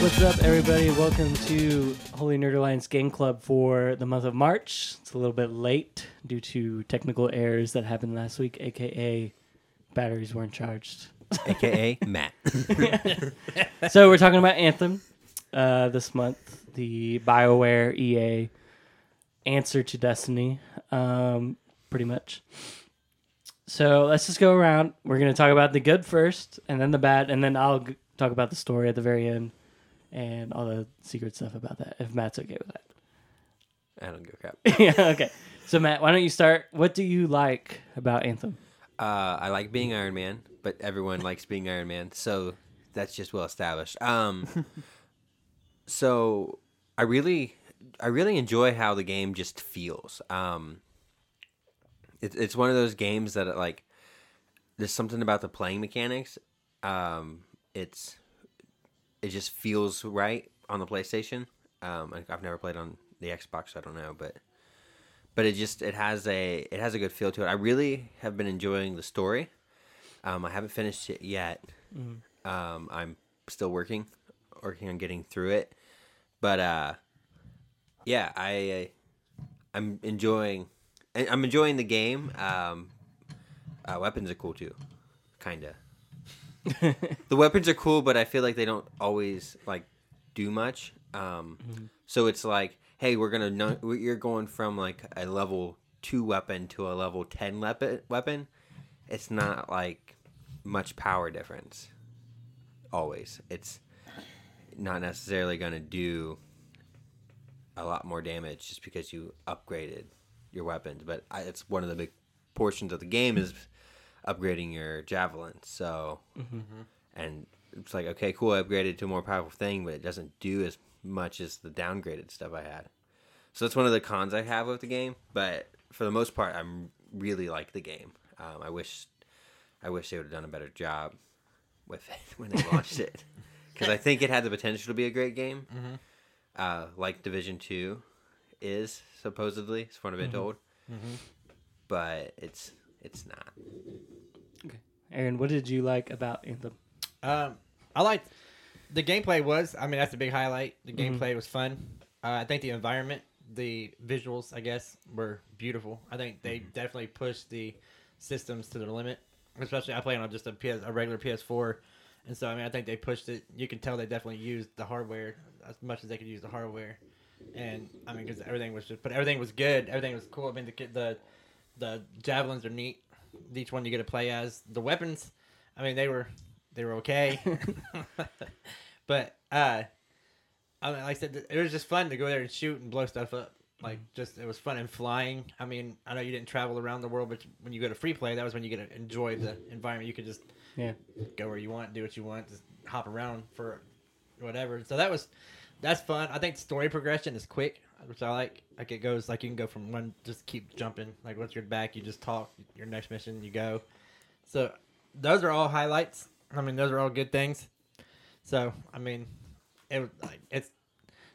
is up, everybody? Welcome to Holy Nerd Alliance Game Club for the month of March. It's a little bit late due to technical errors that happened last week, aka batteries weren't charged. aka Matt. so we're talking about Anthem uh, this month, the BioWare EA answer to Destiny, um, pretty much. So let's just go around. We're gonna talk about the good first, and then the bad, and then I'll g- talk about the story at the very end and all the secret stuff about that. If Matt's okay with that. I don't give a crap. yeah. Okay. So Matt, why don't you start? What do you like about Anthem? Uh, I like being Iron Man, but everyone likes being Iron Man, so that's just well established. Um, so I really, I really enjoy how the game just feels. Um, it's it's one of those games that like, there's something about the playing mechanics. Um, it's, it just feels right on the PlayStation. Um, I- I've never played on the Xbox, so I don't know, but but it just it has a it has a good feel to it. I really have been enjoying the story. Um, I haven't finished it yet. Um, I'm still working working on getting through it, but uh, yeah, I I'm enjoying I'm enjoying the game. Um, uh, weapons are cool too, kinda. the weapons are cool, but I feel like they don't always like do much. Um, so it's like, hey, we're gonna know you're going from like a level two weapon to a level ten weapon. Weapon, it's not like much power difference. Always, it's not necessarily gonna do a lot more damage just because you upgraded your weapons. But I, it's one of the big portions of the game is upgrading your javelin. So, and it's like, okay, cool, I upgraded to a more powerful thing, but it doesn't do as much as the downgraded stuff I had. So that's one of the cons I have with the game. But for the most part, I'm really like the game. Um, I wish, I wish they would have done a better job with it when they launched it, because I think it had the potential to be a great game, uh, like Division Two is supposedly, as far as I've been told. But it's it's not. Aaron, what did you like about Anthem? Um, I liked the gameplay was. I mean, that's a big highlight. The gameplay was fun. Uh, I think the environment, the visuals, I guess, were beautiful. I think they definitely pushed the systems to their limit. Especially, I play on just a PS, a regular PS4, and so I mean, I think they pushed it. You can tell they definitely used the hardware as much as they could use the hardware. And I mean, because everything was just, but everything was good. Everything was cool. I mean, the the the javelins are neat. Each one you get to play as. The weapons, I mean, they were they were okay. but uh, I mean, like I said, it was just fun to go there and shoot and blow stuff up. Like, just it was fun and flying. I mean, I know you didn't travel around the world, but when you go to free play, that was when you get to enjoy the environment. You could just Yeah. go where you want, do what you want, just hop around for whatever. So that was that's fun. I think story progression is quick, which I like. Like it goes like you can go from one, just keep jumping. Like once you're back, you just talk. Your next mission, you go. So those are all highlights. I mean, those are all good things. So I mean, it like it's.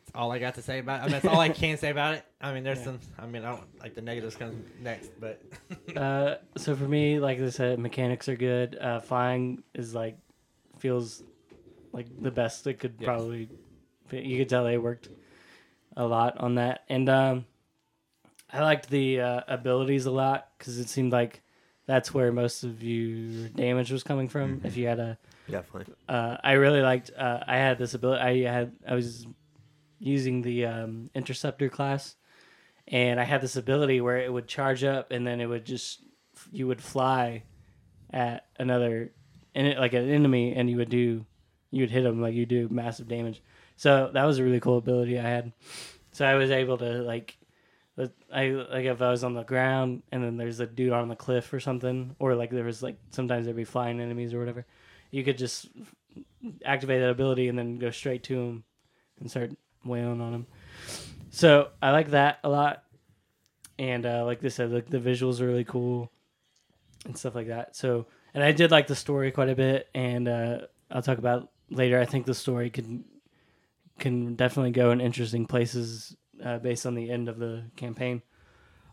it's all I got to say about. It. I mean, that's all I can say about it. I mean, there's Yeah. some. I mean, I don't like the negatives come next, but Uh, so for me, like I said, mechanics are good. Uh, flying is like feels like the best it could Yes. probably. You could tell they worked a lot on that, and um, I liked the uh, abilities a lot because it seemed like that's where most of your damage was coming from. If you had a Definitely. uh, I really liked. Uh, I had this ability. I had. I was using the um, interceptor class, and I had this ability where it would charge up, and then it would just you would fly at another, and it, like an enemy, and you would do, you would hit them like you do massive damage. So that was a really cool ability I had. So I was able to like. I like if I was on the ground and then there's a dude on the cliff or something, or like there was like sometimes there'd be flying enemies or whatever you could just activate that ability and then go straight to him and start wailing on him. So I like that a lot, and uh, like I said, like the visuals are really cool and stuff like that. So and I did like the story quite a bit, and uh, I'll talk about later. I think the story can can definitely go in interesting places uh, based on the end of the campaign.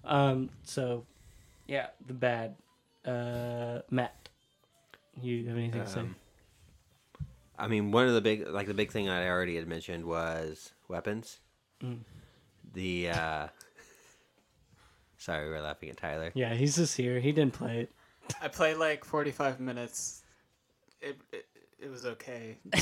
Um, so yeah, the bad uh, Matt. You have anything to say? Um, I mean, one of the big, like the big thing I already had mentioned was weapons. Mm. The uh sorry, we're laughing at Tyler. Yeah, he's just here. He didn't play it. I played like 45 minutes. It, it, it was okay.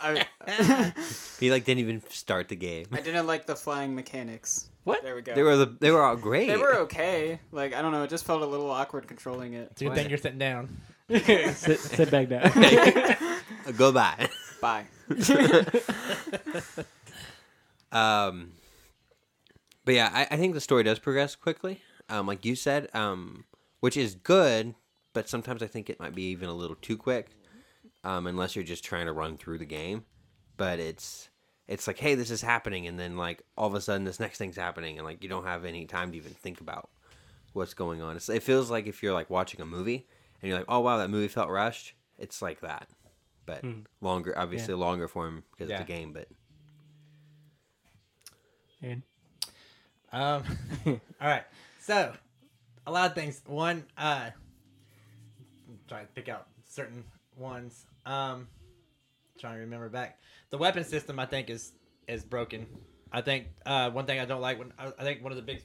I, He like didn't even start the game. I didn't like the flying mechanics. What? There we go. They were the they were all great. They were okay. Like I don't know, it just felt a little awkward controlling it. It's a good you're sitting down. sit, sit back down. Go by. Bye. Um, but yeah, I, I think the story does progress quickly. Um, like you said, um, which is good, but sometimes I think it might be even a little too quick. Um, unless you're just trying to run through the game, but it's it's like, hey, this is happening, and then like all of a sudden this next thing's happening, and like you don't have any time to even think about what's going on. It's, it feels like if you're like watching a movie and you're like, oh wow, that movie felt rushed. It's like that, but longer, obviously a longer form because Yeah. it's a game, but And Um, all right. So, a lot of things. One, uh, I'm trying to pick out certain ones. Um, trying to remember back. The weapon system, I think, is is broken. I think uh, one thing I don't like when I, I think one of the big.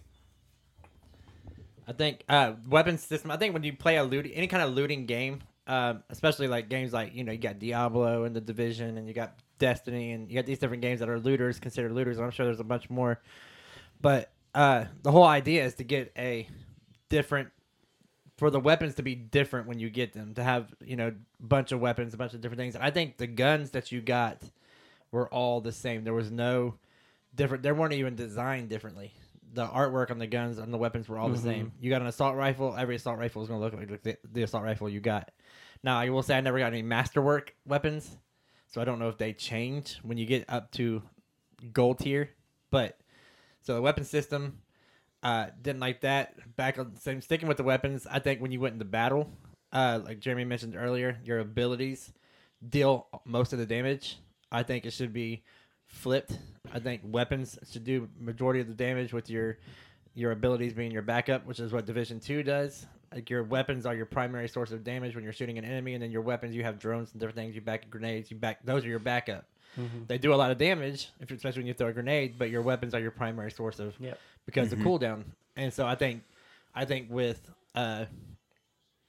I think uh, weapon system. I think when you play a loot, any kind of looting game, um, especially like games like you know you got Diablo and the Division, and you got Destiny, and you got these different games that are looters, considered looters. I'm sure there's a bunch more, but uh, the whole idea is to get a different for the weapons to be different when you get them to have you know bunch of weapons a bunch of different things. I think the guns that you got were all the same. There was no different they weren't even designed differently. The artwork on the guns and the weapons were all the mm-hmm. same. You got an assault rifle every assault rifle is going to look like the, the assault rifle you got. Now i will say i never got any masterwork weapons so i don't know if they change when you get up to gold tier but so the weapon system uh, didn't like that. Back on same sticking with the weapons, I think when you went into battle, uh, like Jeremy mentioned earlier, your abilities deal most of the damage. I think it should be flipped. I think weapons should do majority of the damage with your your abilities being your backup, which is what Division Two does. Like your weapons are your primary source of damage when you're shooting an enemy, and then your weapons you have drones and different things. You back grenades. You back those are your backup. They do a lot of damage, if especially when you throw a grenade. But your weapons are your primary source of Yep. because of cooldown. And so I think, I think with uh,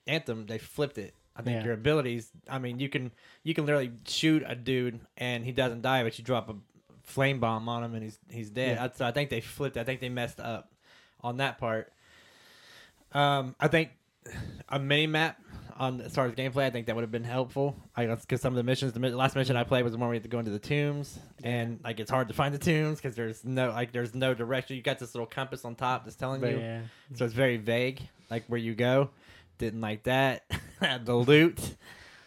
Anthem they flipped it. I think Yeah. your abilities. I mean, you can you can literally shoot a dude and he doesn't die, but you drop a flame bomb on him and he's he's dead. Yeah. So I think they flipped. it. I think they messed up on that part. Um, I think a mini map on as far as gameplay, I think that would have been helpful. I guess because some of the missions, the mi- last mission I played was the one where you have to go into the tombs, and like it's hard to find the tombs because there's no like there's no direction. You got this little compass on top that's telling you, yeah, so it's very vague, like where you go. Didn't like that. the loot,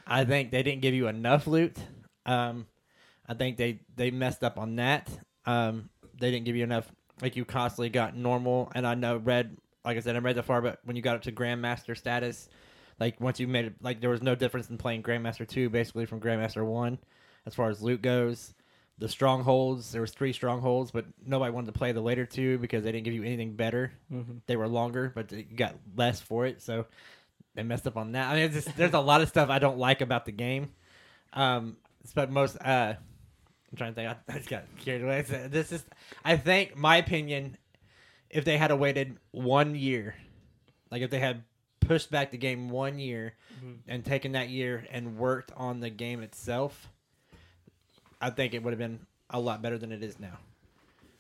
I think they didn't give you enough loot. Um, I think they they messed up on that. Um, they didn't give you enough. Like you constantly got normal, and I know red. Like I said, I read that far, but when you got up to Grandmaster status, like once you made it, like there was no difference in playing Grandmaster two, basically from Grandmaster one, as far as loot goes. The strongholds, there was three strongholds, but nobody wanted to play the later two because they didn't give you anything better. Mhm. They were longer, but you got less for it, so they messed up on that. I mean, it's just, there's a lot of stuff I don't like about the game. Um, but most, uh, I'm trying to think. I, I just got carried away. This is, I think, my opinion. If they had waited one year, like if they had pushed back the game one year mm-hmm. and taken that year and worked on the game itself, I think it would have been a lot better than it is now.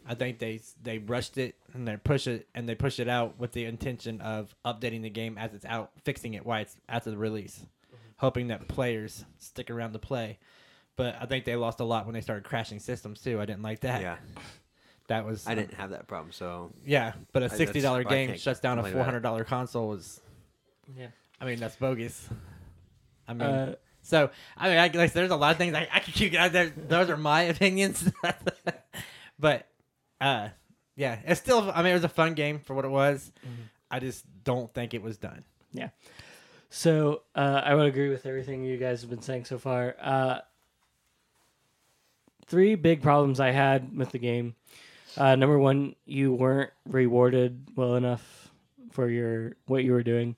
I think they they rushed it and they push it and they push it out with the intention of updating the game as it's out, fixing it while it's after the release, mm-hmm. hoping that players stick around to play. But I think they lost a lot when they started crashing systems too. I didn't like that. yeah, that was I didn't have that problem. So Yeah, but a sixty dollar game shuts down a four hundred dollar console. Was yeah. I mean that's bogus. I mean, Uh, so I mean, I guess there's a lot of things I, I could keep. I, there, those are my opinions, but uh, yeah, it's still. I mean, it was a fun game for what it was. I just don't think it was done. Yeah. So uh, I would agree with everything you guys have been saying so far. Uh, three big problems I had with the game. Uh, number one, you weren't rewarded well enough for your what you were doing.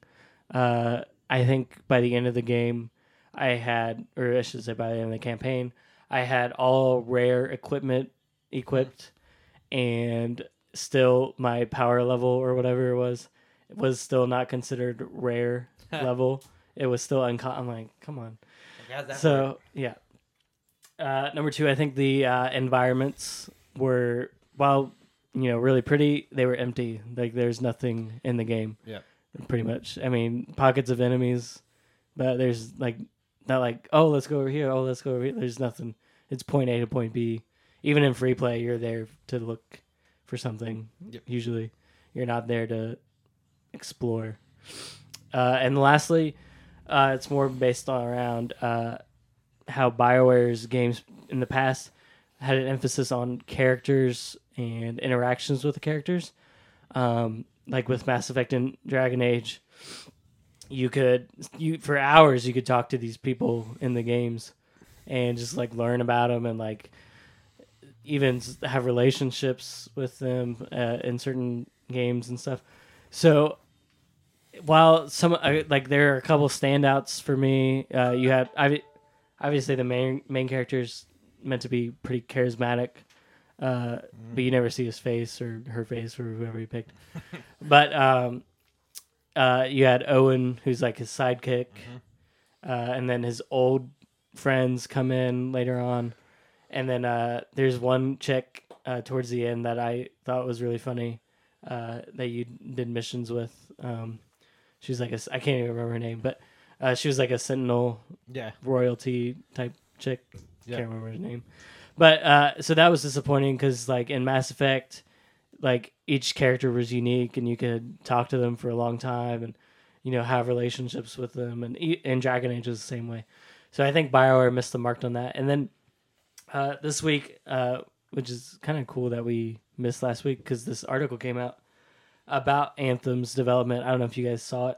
Uh, I think by the end of the game, I had, or I should say, by the end of the campaign, I had all rare equipment equipped, and still my power level or whatever it was was still not considered rare level. It was still unco- I'm like, come on. How's that work? So yeah. Uh, number two, I think the uh, environments were while you know really pretty, they were empty. Like there's nothing in the game. Yeah. Pretty much. I mean, pockets of enemies, but there's like not like oh let's go over here, oh let's go over here. There's nothing. It's point A to point B. Even in free play, you're there to look for something. Yep. Usually, you're not there to explore. Uh, and lastly, uh, it's more based on around uh, how Bioware's games in the past had an emphasis on characters and interactions with the characters. Um, like with Mass Effect and Dragon Age, you could you for hours you could talk to these people in the games and just like learn about them and like even have relationships with them uh, in certain games and stuff. So while some like there are a couple standouts for me, uh, you have I obviously the main main character's meant to be pretty charismatic, uh, but you never see his face or her face or whoever you picked. but um, uh, you had Owen, who's like his sidekick, uh, and then his old friends come in later on, and then uh, there's one chick uh, towards the end that I thought was really funny uh, that you did missions with. Um, she was like a, I can't even remember her name, but uh, she was like a Sentinel Yeah. royalty type chick. Yeah. Can't remember her name. But uh, so that was disappointing because like in Mass Effect, like each character was unique and you could talk to them for a long time and you know have relationships with them and and Dragon Age was the same way. So I think Bioware missed the mark on that. And then uh, this week, uh, which is kind of cool that we missed last week because this article came out about Anthem's development. I don't know if you guys saw it.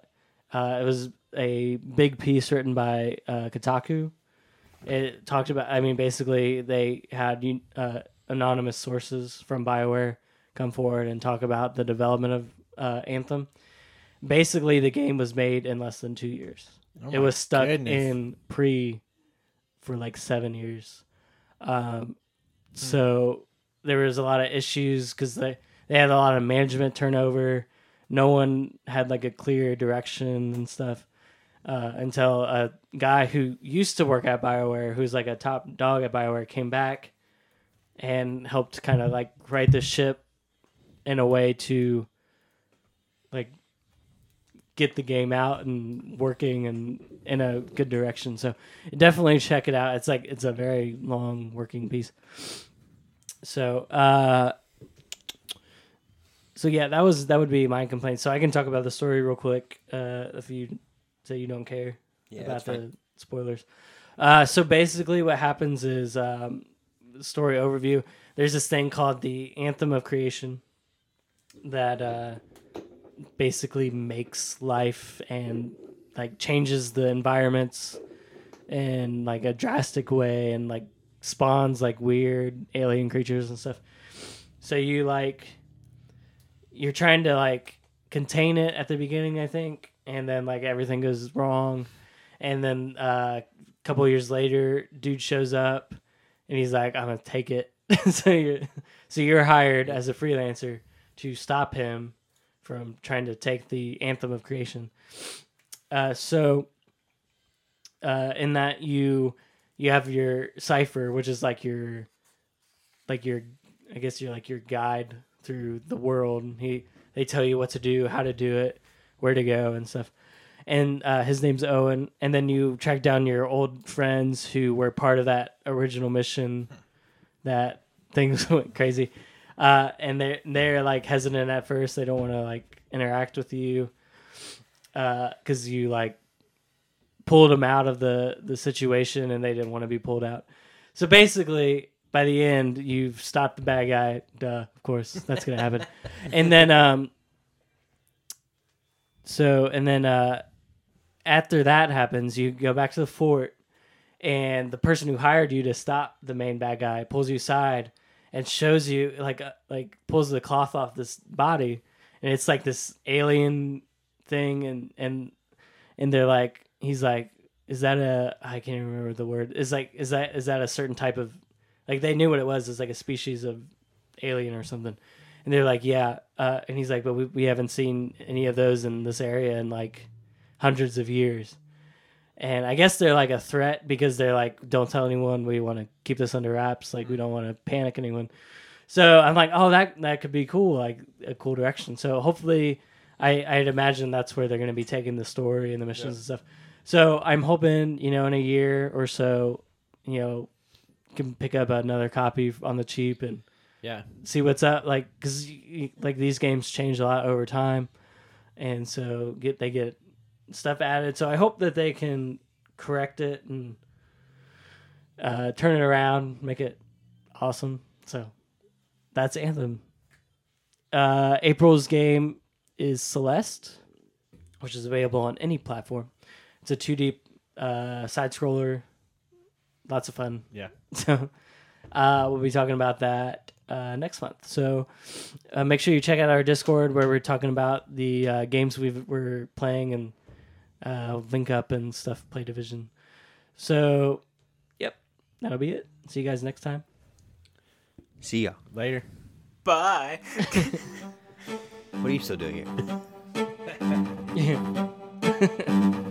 Uh, it was a big piece written by uh, Kotaku. It talked about, I mean, basically they had uh, anonymous sources from Bioware come forward and talk about the development of uh, Anthem. Basically, the game was made in less than two years. Oh it was stuck goodness. in pre for like seven years. Um, so there was a lot of issues because they they had a lot of management turnover. No one had like a clear direction and stuff uh, until a guy who used to work at Bioware, who's like a top dog at Bioware, came back and helped kind of like right the ship in a way to like get the game out and working and in a good direction. So definitely check it out. It's like it's a very long working piece. So uh so yeah, that was that would be my complaint. So I can talk about the story real quick uh if you say you don't care Yeah, about the fine. spoilers. Uh so basically what happens is um story overview. There's this thing called the Anthem of Creation that uh basically makes life and like changes the environments in like a drastic way and like spawns like weird alien creatures and stuff. So you like you're trying to like contain it at the beginning, I think, and then like everything goes wrong. And then uh, a couple years later, dude shows up and he's like, "I'm gonna take it." so you're so you're hired as a freelancer to stop him from trying to take the anthem of creation. Uh, so uh, in that you you have your cipher, which is like your like your I guess you're like your guide through the world. He they tell you what to do, how to do it, where to go, and stuff. And uh, his name's Owen. And then you track down your old friends who were part of that original mission. That things went crazy, uh, and they they're like hesitant at first. They don't want to like interact with you because you like pulled them out of the the situation and they didn't want to be pulled out. So basically, by the end, you've stopped the bad guy. Duh, of course, that's gonna happen. and then, um, so and then uh, after that happens, you go back to the fort, and the person who hired you to stop the main bad guy pulls you aside and shows you like uh, like pulls the cloth off this body, and it's like this alien thing, and and and they're like he's like is that a I can't remember the word. Is like is that is that a certain type of like they knew what it was. It's like a species of alien or something. And they're like, yeah. Uh, and he's like, but we, we haven't seen any of those in this area in like hundreds of years. And I guess they're like a threat because they're like, don't tell anyone. We want to keep this under wraps. Like, we don't want to panic anyone. So I'm like, oh, that that could be cool, like a cool direction. So hopefully, I I'd imagine that's where they're going to be taking the story and the missions and stuff. So I'm hoping, you know, in a year or so, you know, can pick up another copy on the cheap and Yeah. see what's up. Like, cause like these games change a lot over time, and so get they get stuff added. So I hope that they can correct it and uh, turn it around, make it awesome. So that's Anthem. Uh, April's game is Celeste, which is available on any platform. It's a 2D uh, side scroller. Lots of fun. Yeah. So uh, we'll be talking about that uh, next month. So uh, make sure you check out our Discord where we're talking about the uh, games we've, we're playing and uh, link up and stuff. Play Division. So, yep, that'll be it. See you guys next time. See ya. Later. Bye. What are you still doing here? Yeah.